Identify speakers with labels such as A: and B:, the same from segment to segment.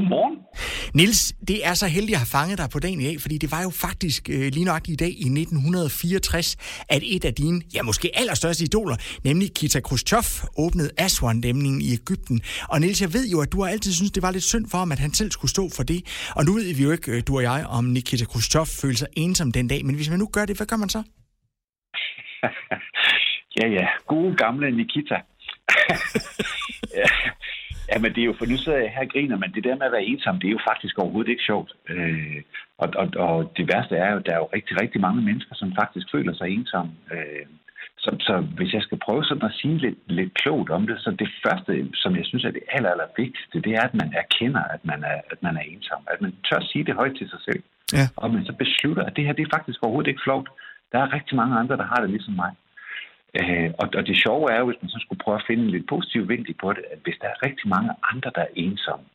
A: Godmorgen.
B: Nils, det er så heldigt at have fanget dig på dagen i dag, fordi det var jo faktisk øh, lige nok i dag i 1964, at et af dine, ja måske allerstørste idoler, nemlig Kita Khrushchev, åbnede Aswan-dæmningen i Ægypten. Og Nils, jeg ved jo, at du har altid synes det var lidt synd for ham, at han selv skulle stå for det. Og nu ved vi jo ikke, øh, du og jeg, om Nikita Khrushchev følte sig ensom den dag. Men hvis man nu gør det, hvad gør man så?
A: ja, ja. Gode gamle Nikita. ja. Ja, men det er jo, for nu sidder jeg her og griner, men det der med at være ensom, det er jo faktisk overhovedet ikke sjovt. Øh, og, og, og det værste er jo, at der er jo rigtig, rigtig mange mennesker, som faktisk føler sig ensomme. Øh, så, så hvis jeg skal prøve sådan at sige lidt, lidt klogt om det, så det første, som jeg synes er det aller, aller vigtigste, det er, at man erkender, at man er, at man er ensom. At man tør sige det højt til sig selv. Ja. Og man så beslutter, at det her det er faktisk overhovedet ikke flot. Der er rigtig mange andre, der har det ligesom mig. Øh, og, og det sjove er jo, hvis man så skulle prøve at finde en lidt positiv vinkel på det, at hvis der er rigtig mange andre, der er ensomme,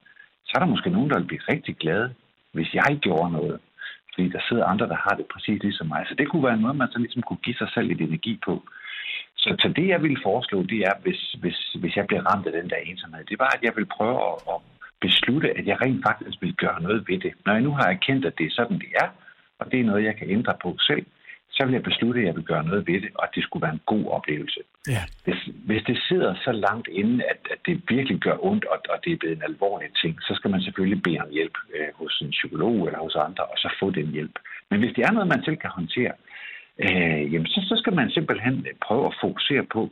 A: så er der måske nogen, der vil blive rigtig glade, hvis jeg gjorde noget. Fordi der sidder andre, der har det præcis ligesom mig. Så det kunne være noget, man så ligesom kunne give sig selv lidt energi på. Så, så det, jeg ville foreslå, det er, hvis, hvis, hvis jeg bliver ramt af den der ensomhed, det var, at jeg vil prøve at, at beslutte, at jeg rent faktisk vil gøre noget ved det. Når jeg nu har erkendt, at det er sådan, det er, og det er noget, jeg kan ændre på selv, så vil jeg beslutte, at jeg vil gøre noget ved det, og at det skulle være en god oplevelse. Ja. Hvis, hvis det sidder så langt inde, at, at det virkelig gør ondt, og, og det er blevet en alvorlig ting, så skal man selvfølgelig bede om hjælp øh, hos en psykolog eller hos andre, og så få den hjælp. Men hvis det er noget, man selv kan håndtere, øh, jamen så, så skal man simpelthen prøve at fokusere på,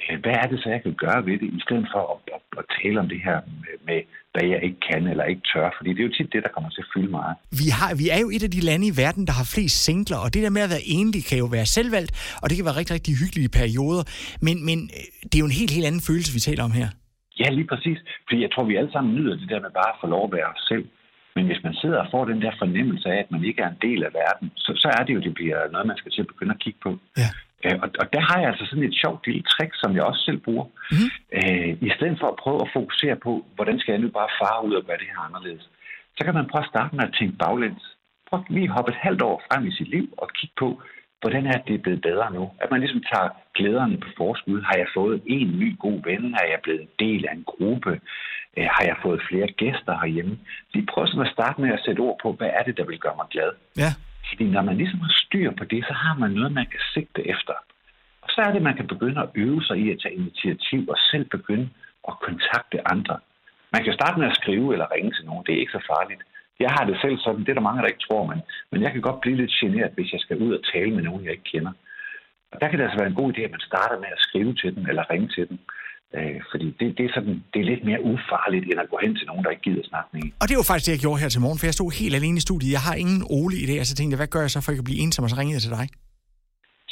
A: Øh, hvad er det så, jeg kan gøre ved det, i stedet for at, at, at tale om det her med, hvad jeg ikke kan eller ikke tør, fordi det er jo tit det, der kommer til at fylde meget.
B: Vi, har, vi er jo et af de lande i verden, der har flest singler, og det der med at være enlig kan jo være selvvalgt, og det kan være rigtig, rigtig hyggelige perioder, men, men øh, det er jo en helt, helt anden følelse, vi taler om her.
A: Ja, lige præcis. Fordi jeg tror, vi alle sammen nyder det der med bare at få lov at være os selv. Men hvis man sidder og får den der fornemmelse af, at man ikke er en del af verden, så, så er det jo, det bliver noget, man skal til at begynde at kigge på. Ja. Øh, og, og der har jeg altså sådan et sjovt lille trick, som jeg også selv bruger. Mm. Øh, I stedet for at prøve at fokusere på, hvordan skal jeg nu bare fare ud og gøre det her anderledes, så kan man prøve at starte med at tænke baglæns. Prøv lige at hoppe et halvt år frem i sit liv og kigge på, hvordan er det blevet bedre nu? At man ligesom tager glæderne på forskud. Har jeg fået en ny god ven? Er jeg blevet en del af en gruppe? Øh, har jeg fået flere gæster herhjemme? Lige prøv sådan at starte med at sætte ord på, hvad er det, der vil gøre mig glad? Ja. Fordi når man ligesom har styr på det, så har man noget, man kan sigte efter. Og så er det, man kan begynde at øve sig i at tage initiativ og selv begynde at kontakte andre. Man kan starte med at skrive eller ringe til nogen. Det er ikke så farligt. Jeg har det selv sådan, det er der mange, der ikke tror, men, men jeg kan godt blive lidt generet, hvis jeg skal ud og tale med nogen, jeg ikke kender. Og der kan det altså være en god idé, at man starter med at skrive til dem eller ringe til dem. Øh, fordi det, det, er sådan, det er lidt mere ufarligt, end at gå hen til nogen, der ikke gider snakke med
B: Og det var faktisk det, jeg gjorde her til morgen, for jeg stod helt alene i studiet. Jeg har ingen Ole i det, og så tænkte jeg, hvad gør jeg så, for jeg kan blive ensom, og så ringede jeg til dig.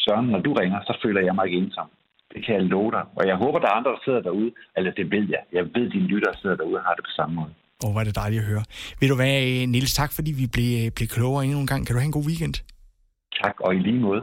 A: Søren, når du ringer, så føler jeg mig ikke ensom. Det kan jeg love dig. Og jeg håber, der er andre, der sidder derude. Eller det ved jeg. Jeg ved, at dine lyttere sidder derude og har det på samme måde.
B: Åh, oh, hvor er det dejligt at høre. Vil du være, Nils, tak fordi vi blev, blev klogere endnu en gang. Kan du have en god weekend?
A: Tak, og i lige måde.